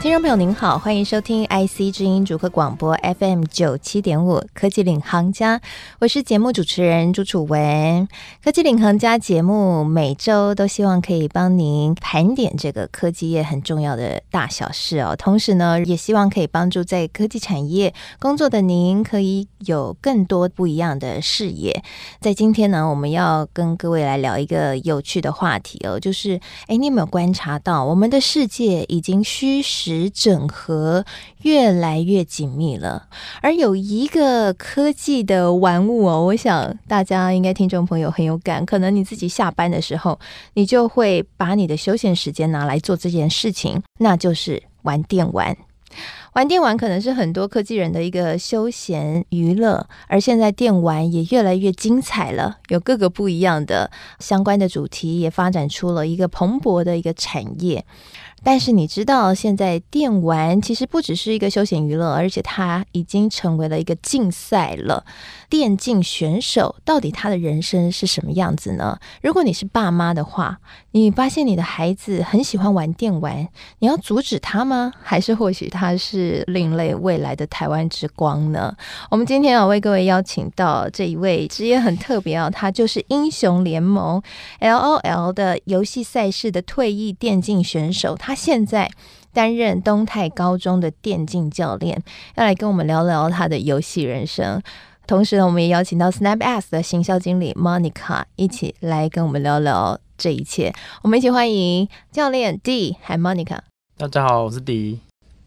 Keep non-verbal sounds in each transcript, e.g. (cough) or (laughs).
听众朋友您好，欢迎收听 IC 之音主客广播 FM 九七点五科技领航家，我是节目主持人朱楚文。科技领航家节目每周都希望可以帮您盘点这个科技业很重要的大小事哦，同时呢，也希望可以帮助在科技产业工作的您可以有更多不一样的视野。在今天呢，我们要跟各位来聊一个有趣的话题哦，就是哎，你有没有观察到我们的世界已经虚实整合越来越紧密了，而有一个科技的玩物哦，我想大家应该听众朋友很有感，可能你自己下班的时候，你就会把你的休闲时间拿来做这件事情，那就是玩电玩。玩电玩可能是很多科技人的一个休闲娱乐，而现在电玩也越来越精彩了，有各个不一样的相关的主题，也发展出了一个蓬勃的一个产业。但是你知道，现在电玩其实不只是一个休闲娱乐，而且它已经成为了一个竞赛了。电竞选手到底他的人生是什么样子呢？如果你是爸妈的话，你发现你的孩子很喜欢玩电玩，你要阻止他吗？还是或许他是是另类未来的台湾之光呢？我们今天要为各位邀请到这一位职业很特别啊，他就是英雄联盟 LOL 的游戏赛事的退役电竞选手。他现在担任东泰高中的电竞教练，要来跟我们聊聊他的游戏人生。同时呢，我们也邀请到 SnapS 的行销经理 Monica 一起来跟我们聊聊这一切。我们一起欢迎教练 D 和 Monica。大家好，我是 D。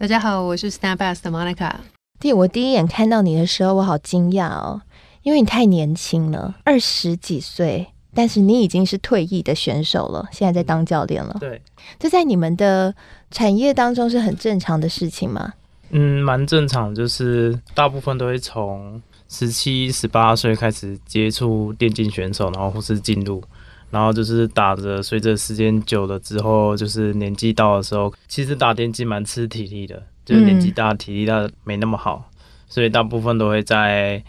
大家好，我是 SnapAs 的 Monica。D，我第一眼看到你的时候，我好惊讶哦，因为你太年轻了，二十几岁。但是你已经是退役的选手了，现在在当教练了。对，这在你们的产业当中是很正常的事情吗？嗯，蛮正常，就是大部分都会从十七、十八岁开始接触电竞选手，然后或是进入，然后就是打着，随着时间久了之后，就是年纪到的时候，其实打电竞蛮吃体力的，就是年纪大，体力大没那么好，所以大部分都会在。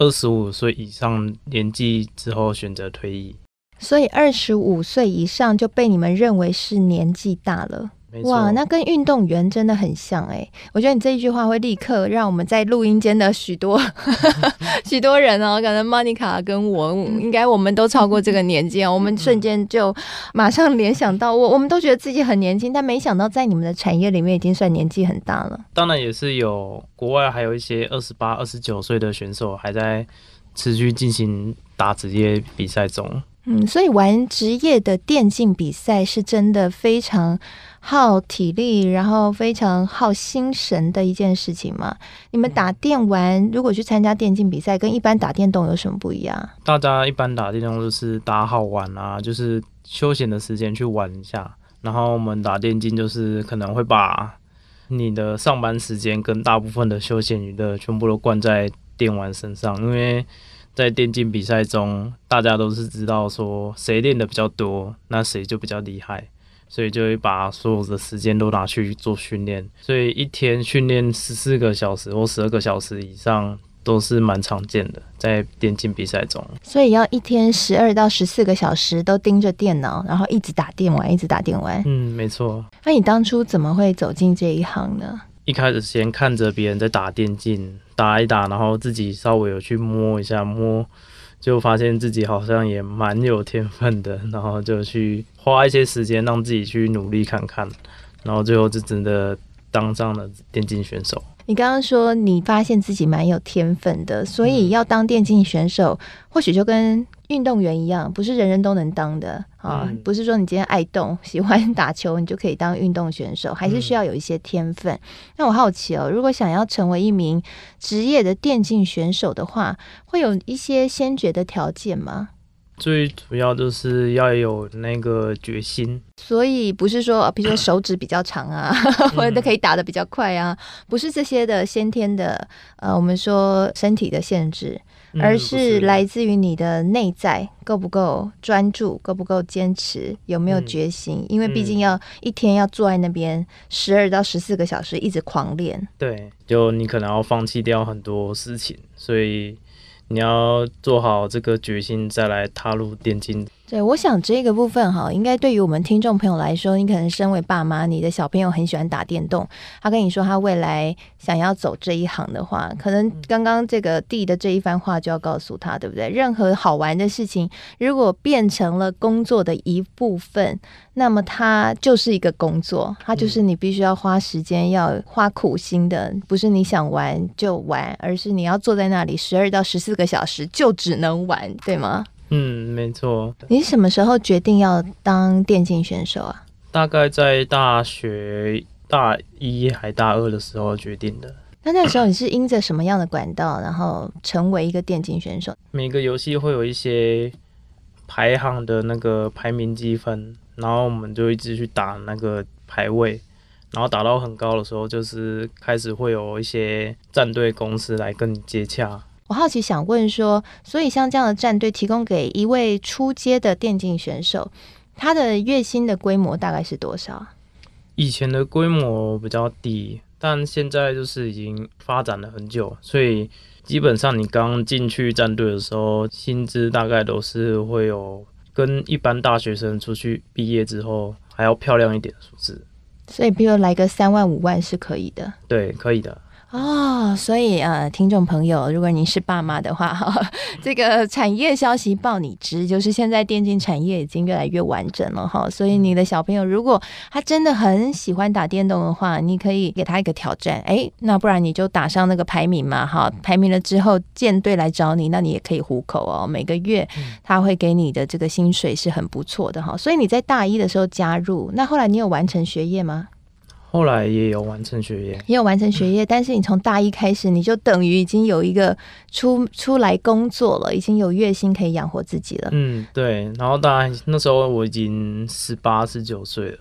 二十五岁以上年纪之后选择退役，所以二十五岁以上就被你们认为是年纪大了。哇，那跟运动员真的很像哎、欸！我觉得你这一句话会立刻让我们在录音间的许多 (laughs) 许多人哦，可能 Monica 跟我应该我们都超过这个年纪啊，(laughs) 我们瞬间就马上联想到我，我们都觉得自己很年轻，但没想到在你们的产业里面已经算年纪很大了。当然也是有国外还有一些二十八、二十九岁的选手还在持续进行打职业比赛中。嗯，所以玩职业的电竞比赛是真的非常耗体力，然后非常耗心神的一件事情嘛。你们打电玩，如果去参加电竞比赛，跟一般打电动有什么不一样？大家一般打电动就是打好玩啊，就是休闲的时间去玩一下。然后我们打电竞就是可能会把你的上班时间跟大部分的休闲娱乐全部都灌在电玩身上，因为。在电竞比赛中，大家都是知道说谁练的比较多，那谁就比较厉害，所以就会把所有的时间都拿去做训练。所以一天训练十四个小时或十二个小时以上都是蛮常见的，在电竞比赛中。所以要一天十二到十四个小时都盯着电脑，然后一直打电玩，一直打电玩。嗯，没错。那你当初怎么会走进这一行呢？一开始先看着别人在打电竞，打一打，然后自己稍微有去摸一下摸，就发现自己好像也蛮有天分的，然后就去花一些时间让自己去努力看看，然后最后就真的当上了电竞选手。你刚刚说你发现自己蛮有天分的，所以要当电竞选手，嗯、或许就跟运动员一样，不是人人都能当的啊。嗯、不是说你今天爱动、(laughs) 喜欢打球，你就可以当运动选手，还是需要有一些天分。嗯、那我好奇哦，如果想要成为一名职业的电竞选手的话，会有一些先决的条件吗？最主要就是要有那个决心，所以不是说，比如说 (clears throat) 手指比较长啊，或者可以打的比较快啊，不是这些的先天的，呃，我们说身体的限制，而是来自于你的内在够不够专注，够不够坚持，有没有决心？嗯、因为毕竟要一天要坐在那边十二到十四个小时，一直狂练。对，就你可能要放弃掉很多事情，所以你要做好这个决心，再来踏入电竞。对，我想这个部分哈，应该对于我们听众朋友来说，你可能身为爸妈，你的小朋友很喜欢打电动，他跟你说他未来想要走这一行的话，可能刚刚这个弟的这一番话就要告诉他，对不对？任何好玩的事情，如果变成了工作的一部分，那么它就是一个工作，它就是你必须要花时间、要花苦心的，不是你想玩就玩，而是你要坐在那里十二到十四个小时就只能玩，对吗？嗯，没错。你什么时候决定要当电竞选手啊？大概在大学大一还大二的时候决定的。那那时候你是因着什么样的管道，然后成为一个电竞选手？每个游戏会有一些排行的那个排名积分，然后我们就一直去打那个排位，然后打到很高的时候，就是开始会有一些战队公司来跟你接洽。我好奇想问说，所以像这样的战队提供给一位初阶的电竞选手，他的月薪的规模大概是多少？以前的规模比较低，但现在就是已经发展了很久，所以基本上你刚进去战队的时候，薪资大概都是会有跟一般大学生出去毕业之后还要漂亮一点的数字。所以，比如来个三万五万是可以的。对，可以的。哦，所以呃，听众朋友，如果您是爸妈的话，哈，(laughs) 这个产业消息报你知，就是现在电竞产业已经越来越完整了哈。所以你的小朋友如果他真的很喜欢打电动的话，你可以给他一个挑战，哎，那不然你就打上那个排名嘛，哈，排名了之后舰队来找你，那你也可以糊口哦。每个月他会给你的这个薪水是很不错的哈。所以你在大一的时候加入，那后来你有完成学业吗？后来也有完成学业，也有完成学业，(laughs) 但是你从大一开始，你就等于已经有一个出出来工作了，已经有月薪可以养活自己了。嗯，对。然后当然那时候我已经十八、十九岁了，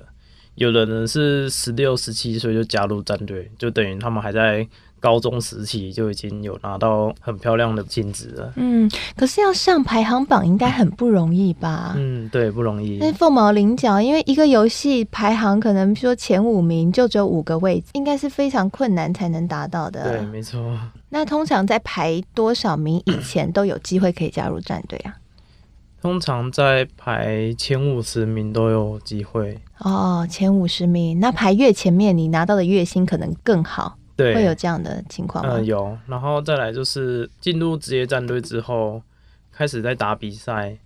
有的人是十六、十七岁就加入战队，就等于他们还在。高中时期就已经有拿到很漂亮的金子了。嗯，可是要上排行榜应该很不容易吧？嗯，对，不容易。那凤毛麟角，因为一个游戏排行可能说前五名就只有五个位置，应该是非常困难才能达到的。对，没错。那通常在排多少名以前都有机会可以加入战队啊？通常在排前五十名都有机会。哦，前五十名，那排越前面，你拿到的月薪可能更好。对，会有这样的情况吗？嗯，有。然后再来就是进入职业战队之后，开始在打比赛。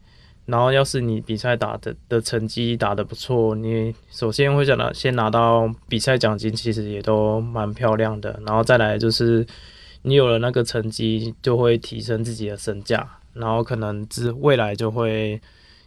然后要是你比赛打的的成绩打得不错，你首先会想到先拿到比赛奖金，其实也都蛮漂亮的。然后再来就是你有了那个成绩，就会提升自己的身价，然后可能之未来就会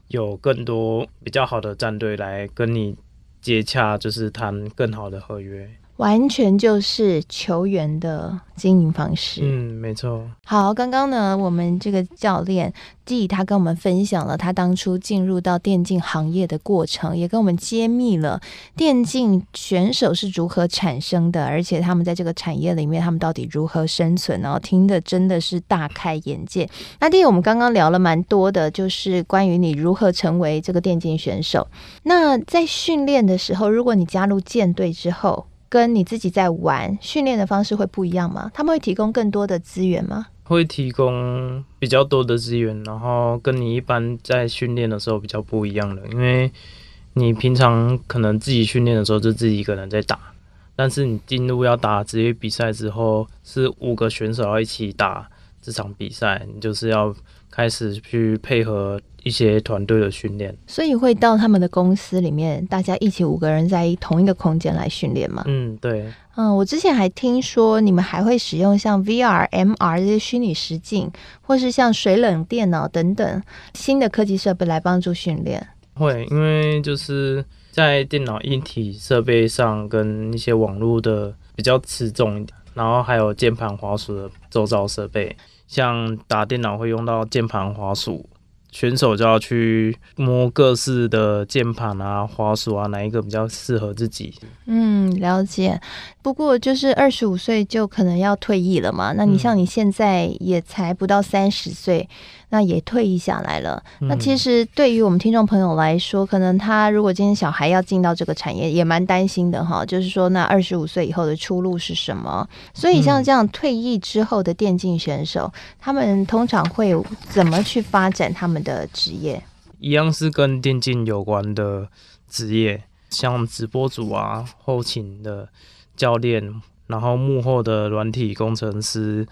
有更多比较好的战队来跟你接洽，就是谈更好的合约。完全就是球员的经营方式。嗯，没错。好，刚刚呢，我们这个教练 D 他跟我们分享了他当初进入到电竞行业的过程，也跟我们揭秘了电竞选手是如何产生的，而且他们在这个产业里面，他们到底如何生存。然后听的真的是大开眼界。那 D，我们刚刚聊了蛮多的，就是关于你如何成为这个电竞选手。那在训练的时候，如果你加入舰队之后，跟你自己在玩训练的方式会不一样吗？他们会提供更多的资源吗？会提供比较多的资源，然后跟你一般在训练的时候比较不一样的，因为你平常可能自己训练的时候就自己一个人在打，但是你进入要打职业比赛之后，是五个选手要一起打这场比赛，你就是要开始去配合。一些团队的训练，所以会到他们的公司里面，大家一起五个人在同一个空间来训练吗？嗯，对。嗯，我之前还听说你们还会使用像 VR、MR 这些虚拟实境，或是像水冷电脑等等新的科技设备来帮助训练。会，因为就是在电脑硬体设备上跟一些网络的比较吃重一点，然后还有键盘、滑鼠的周遭设备，像打电脑会用到键盘、滑鼠。选手就要去摸各式的键盘啊、滑鼠啊，哪一个比较适合自己？嗯，了解。不过就是二十五岁就可能要退役了嘛。那你像你现在也才不到三十岁，那也退役下来了。那其实对于我们听众朋友来说，可能他如果今天小孩要进到这个产业，也蛮担心的哈。就是说，那二十五岁以后的出路是什么？所以像这样退役之后的电竞选手，他们通常会怎么去发展他们的职业？一样是跟电竞有关的职业，像直播组啊、后勤的。教练，然后幕后的软体工程师、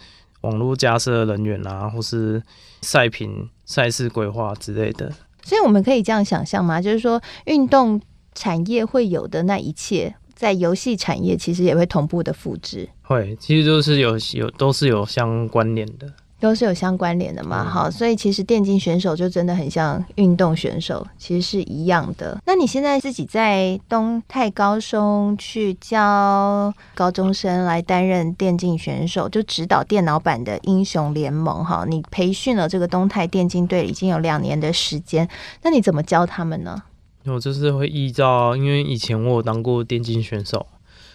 网络架设人员啊，或是赛品、赛事规划之类的。所以我们可以这样想象吗？就是说，运动产业会有的那一切，在游戏产业其实也会同步的复制。会，其实就是有有都是有相关联的。都是有相关联的嘛，好，所以其实电竞选手就真的很像运动选手，其实是一样的。那你现在自己在东泰高中去教高中生来担任电竞选手，就指导电脑版的英雄联盟哈。你培训了这个东泰电竞队已经有两年的时间，那你怎么教他们呢？我就是会依照，因为以前我有当过电竞选手。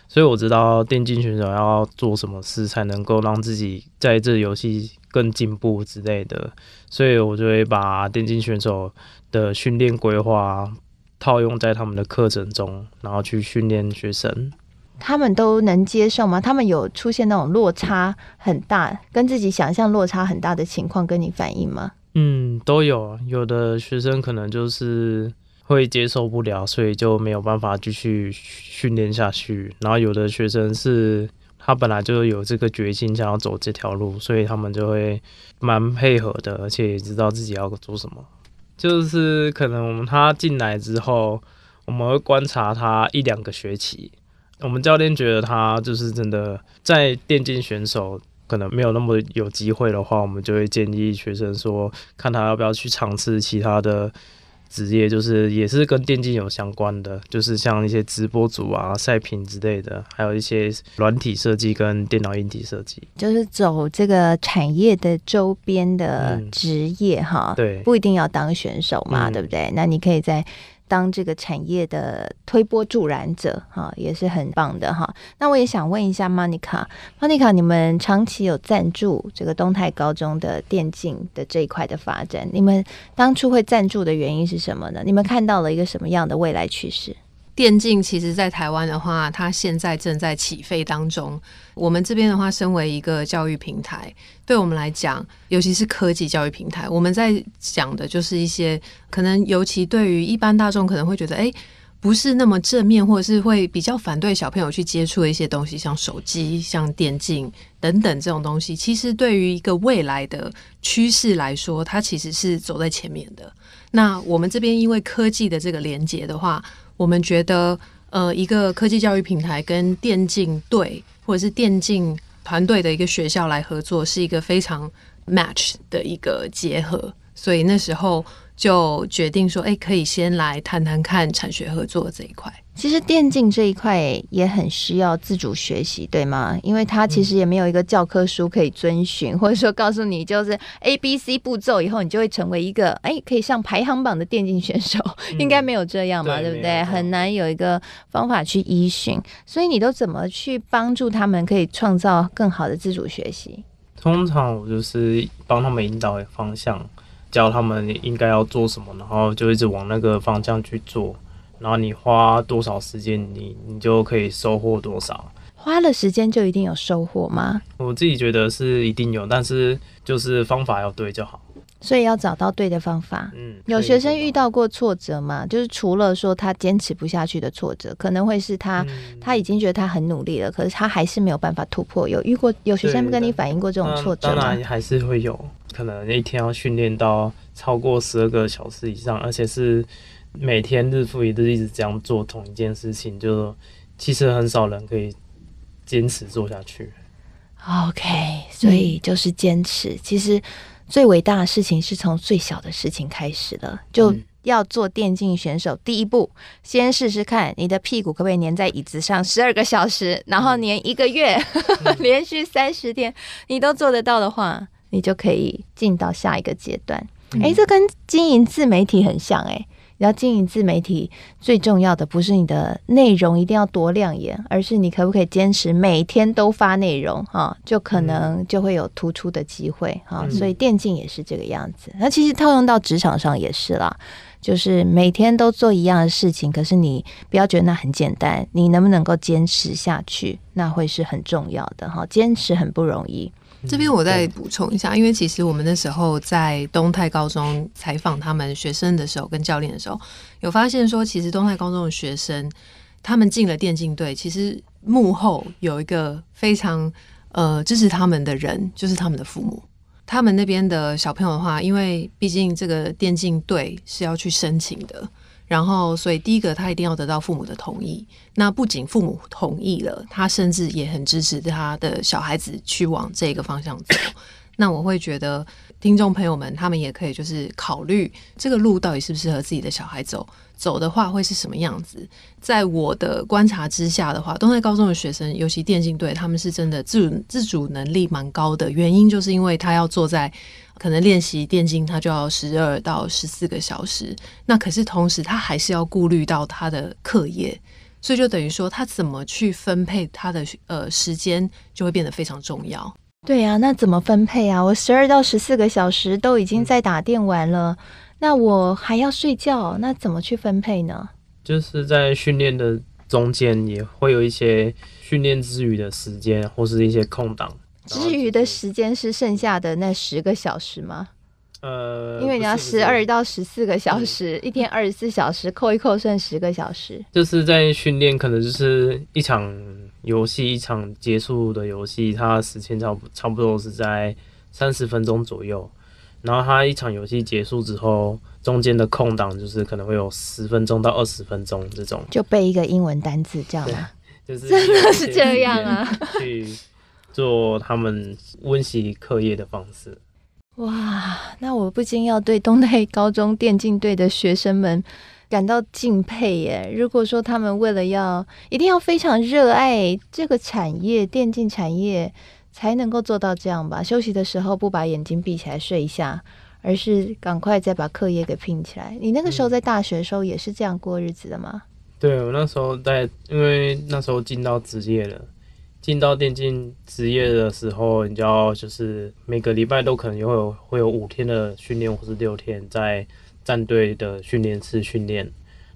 所以我知道电竞选手要做什么事才能够让自己在这游戏更进步之类的，所以我就会把电竞选手的训练规划套用在他们的课程中，然后去训练学生。他们都能接受吗？他们有出现那种落差很大，跟自己想象落差很大的情况跟你反映吗？嗯，都有。有的学生可能就是。会接受不了，所以就没有办法继续训练下去。然后有的学生是他本来就有这个决心想要走这条路，所以他们就会蛮配合的，而且也知道自己要做什么。就是可能他进来之后，我们会观察他一两个学期。我们教练觉得他就是真的在电竞选手可能没有那么有机会的话，我们就会建议学生说，看他要不要去尝试其他的。职业就是也是跟电竞有相关的，就是像一些直播组啊、赛品之类的，还有一些软体设计跟电脑硬体设计，就是走这个产业的周边的职业哈、嗯。对，不一定要当选手嘛，嗯、对不对？那你可以在。当这个产业的推波助澜者，哈，也是很棒的哈。那我也想问一下 Monica，Monica，你们长期有赞助这个东泰高中的电竞的这一块的发展，你们当初会赞助的原因是什么呢？你们看到了一个什么样的未来趋势？电竞其实，在台湾的话，它现在正在起飞当中。我们这边的话，身为一个教育平台，对我们来讲，尤其是科技教育平台，我们在讲的就是一些可能，尤其对于一般大众可能会觉得，哎，不是那么正面，或者是会比较反对小朋友去接触的一些东西，像手机、像电竞等等这种东西。其实，对于一个未来的趋势来说，它其实是走在前面的。那我们这边因为科技的这个连接的话，我们觉得，呃，一个科技教育平台跟电竞队或者是电竞团队的一个学校来合作，是一个非常 match 的一个结合，所以那时候就决定说，哎，可以先来谈谈看产学合作这一块。其实电竞这一块也很需要自主学习，对吗？因为它其实也没有一个教科书可以遵循，嗯、或者说告诉你就是 A、B、C 步骤以后，你就会成为一个哎可以上排行榜的电竞选手，嗯、应该没有这样嘛，对，对不对？很难有一个方法去依循，所以你都怎么去帮助他们可以创造更好的自主学习？通常我就是帮他们引导方向，教他们应该要做什么，然后就一直往那个方向去做。然后你花多少时间，你你就可以收获多少。花了时间就一定有收获吗？我自己觉得是一定有，但是就是方法要对就好。所以要找到对的方法。嗯，有学生遇到过挫折吗？就是除了说他坚持不下去的挫折，可能会是他、嗯、他已经觉得他很努力了，可是他还是没有办法突破。有遇过有学生跟你反映过这种挫折吗？当然还是会有，可能一天要训练到超过十二个小时以上，而且是。每天日复一日一直这样做同一件事情，就其实很少人可以坚持做下去。OK，所以就是坚持。嗯、其实最伟大的事情是从最小的事情开始了。就要做电竞选手，第一步先试试看你的屁股可不可以粘在椅子上十二个小时，然后粘一个月，嗯、(laughs) 连续三十天，你都做得到的话，你就可以进到下一个阶段。哎、欸，这跟经营自媒体很像哎、欸。要经营自媒体，最重要的不是你的内容一定要多亮眼，而是你可不可以坚持每天都发内容哈，就可能就会有突出的机会哈。嗯、所以电竞也是这个样子。那其实套用到职场上也是啦，就是每天都做一样的事情，可是你不要觉得那很简单，你能不能够坚持下去，那会是很重要的哈。坚持很不容易。这边我再补充一下，因为其实我们那时候在东泰高中采访他们学生的时候，跟教练的时候，有发现说，其实东泰高中的学生他们进了电竞队，其实幕后有一个非常呃支持他们的人，就是他们的父母。他们那边的小朋友的话，因为毕竟这个电竞队是要去申请的。然后，所以第一个，他一定要得到父母的同意。那不仅父母同意了，他甚至也很支持他的小孩子去往这个方向走。那我会觉得，听众朋友们，他们也可以就是考虑这个路到底适不适合自己的小孩走。走的话会是什么样子？在我的观察之下的话，东泰高中的学生，尤其电竞队，他们是真的自主自主能力蛮高的。原因就是因为他要坐在可能练习电竞，他就要十二到十四个小时。那可是同时他还是要顾虑到他的课业，所以就等于说他怎么去分配他的呃时间，就会变得非常重要。对呀、啊，那怎么分配啊？我十二到十四个小时都已经在打电玩了。嗯那我还要睡觉，那怎么去分配呢？就是在训练的中间也会有一些训练之余的时间，或是一些空档。之余的时间是剩下的那十个小时吗？呃，因为你要十二到十四个小时，一天二十四小时，扣一扣剩十个小时。就是在训练，可能就是一场游戏，一场结束的游戏，它时间差不差不多是在三十分钟左右。然后他一场游戏结束之后，中间的空档就是可能会有十分钟到二十分钟这种，就背一个英文单字，这样吗？就是真的是这样啊！(laughs) 去做他们温习课业的方式。哇，那我不禁要对东内高中电竞队的学生们感到敬佩耶！如果说他们为了要一定要非常热爱这个产业，电竞产业。才能够做到这样吧？休息的时候不把眼睛闭起来睡一下，而是赶快再把课业给拼起来。你那个时候在大学的时候也是这样过日子的吗？嗯、对，我那时候在，因为那时候进到职业了，进到电竞职业的时候，你就要就是每个礼拜都可能会有会有五天的训练，或是六天在战队的训练室训练。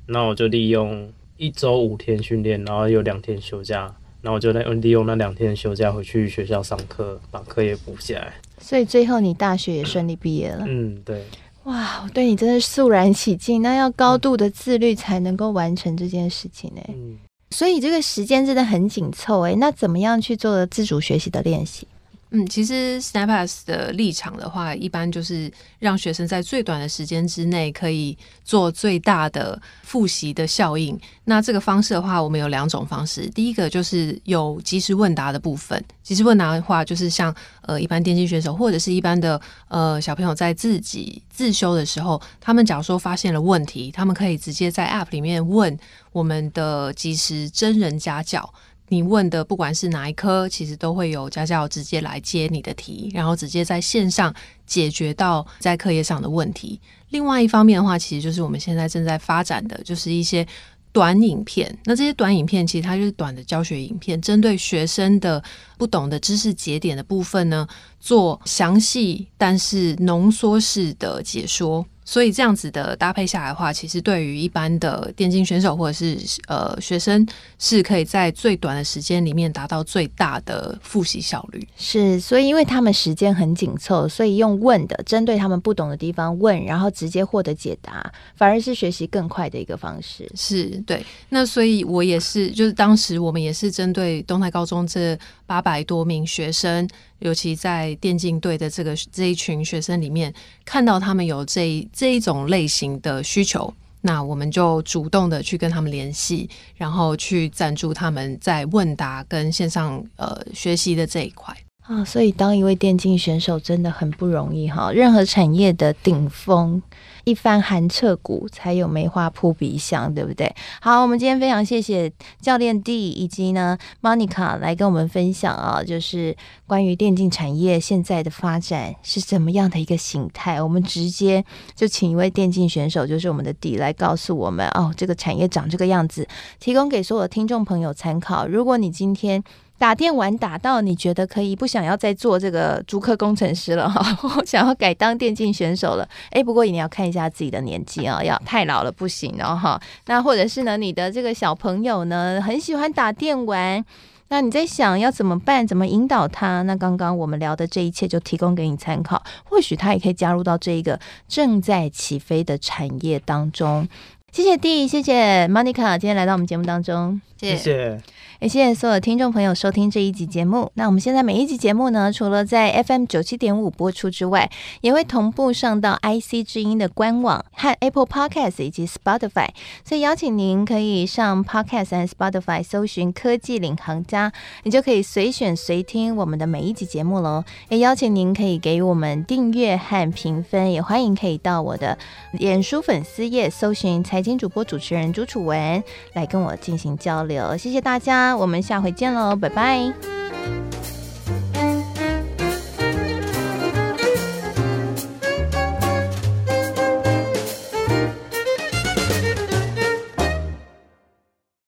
那我就利用一周五天训练，然后有两天休假。那我就在利用那两天休假回去学校上课，把课也补起来。所以最后你大学也顺利毕业了。嗯，对。哇，我对你真的肃然起敬。那要高度的自律才能够完成这件事情呢。嗯。所以这个时间真的很紧凑哎。那怎么样去做自主学习的练习？嗯，其实 SnapAs 的立场的话，一般就是让学生在最短的时间之内可以做最大的复习的效应。那这个方式的话，我们有两种方式。第一个就是有即时问答的部分。即时问答的话，就是像呃一般电竞选手或者是一般的呃小朋友在自己自修的时候，他们假如说发现了问题，他们可以直接在 App 里面问我们的即时真人家教。你问的不管是哪一科，其实都会有家教直接来接你的题，然后直接在线上解决到在课业上的问题。另外一方面的话，其实就是我们现在正在发展的，就是一些短影片。那这些短影片其实它就是短的教学影片，针对学生的不懂的知识节点的部分呢，做详细但是浓缩式的解说。所以这样子的搭配下来的话，其实对于一般的电竞选手或者是呃学生，是可以在最短的时间里面达到最大的复习效率。是，所以因为他们时间很紧凑，所以用问的，针对他们不懂的地方问，然后直接获得解答，反而是学习更快的一个方式。是对。那所以我也是，就是当时我们也是针对东泰高中这八百多名学生。尤其在电竞队的这个这一群学生里面，看到他们有这这一种类型的需求，那我们就主动的去跟他们联系，然后去赞助他们在问答跟线上呃学习的这一块。啊，所以当一位电竞选手真的很不容易哈。任何产业的顶峰，一番寒彻骨，才有梅花扑鼻香，对不对？好，我们今天非常谢谢教练 D 以及呢 Monica 来跟我们分享啊，就是关于电竞产业现在的发展是怎么样的一个形态。我们直接就请一位电竞选手，就是我们的 D 来告诉我们哦，这个产业长这个样子，提供给所有的听众朋友参考。如果你今天打电玩打到你觉得可以，不想要再做这个竹科工程师了哈，(laughs) 想要改当电竞选手了。诶，不过你要看一下自己的年纪啊，要太老了不行哦哈。那或者是呢，你的这个小朋友呢，很喜欢打电玩，那你在想要怎么办？怎么引导他？那刚刚我们聊的这一切就提供给你参考，或许他也可以加入到这一个正在起飞的产业当中。谢谢 D，谢谢 Monica，今天来到我们节目当中，谢谢。也谢谢所有听众朋友收听这一集节目。那我们现在每一集节目呢，除了在 FM 九七点五播出之外，也会同步上到 IC 之音的官网和 Apple Podcast 以及 Spotify。所以邀请您可以上 Podcast 和 Spotify 搜寻“科技领航家”，你就可以随选随听我们的每一集节目喽。也邀请您可以给我们订阅和评分，也欢迎可以到我的脸书粉丝页搜寻“财经主播主持人朱楚文”来跟我进行交流。谢谢大家。我们下回见喽，拜拜。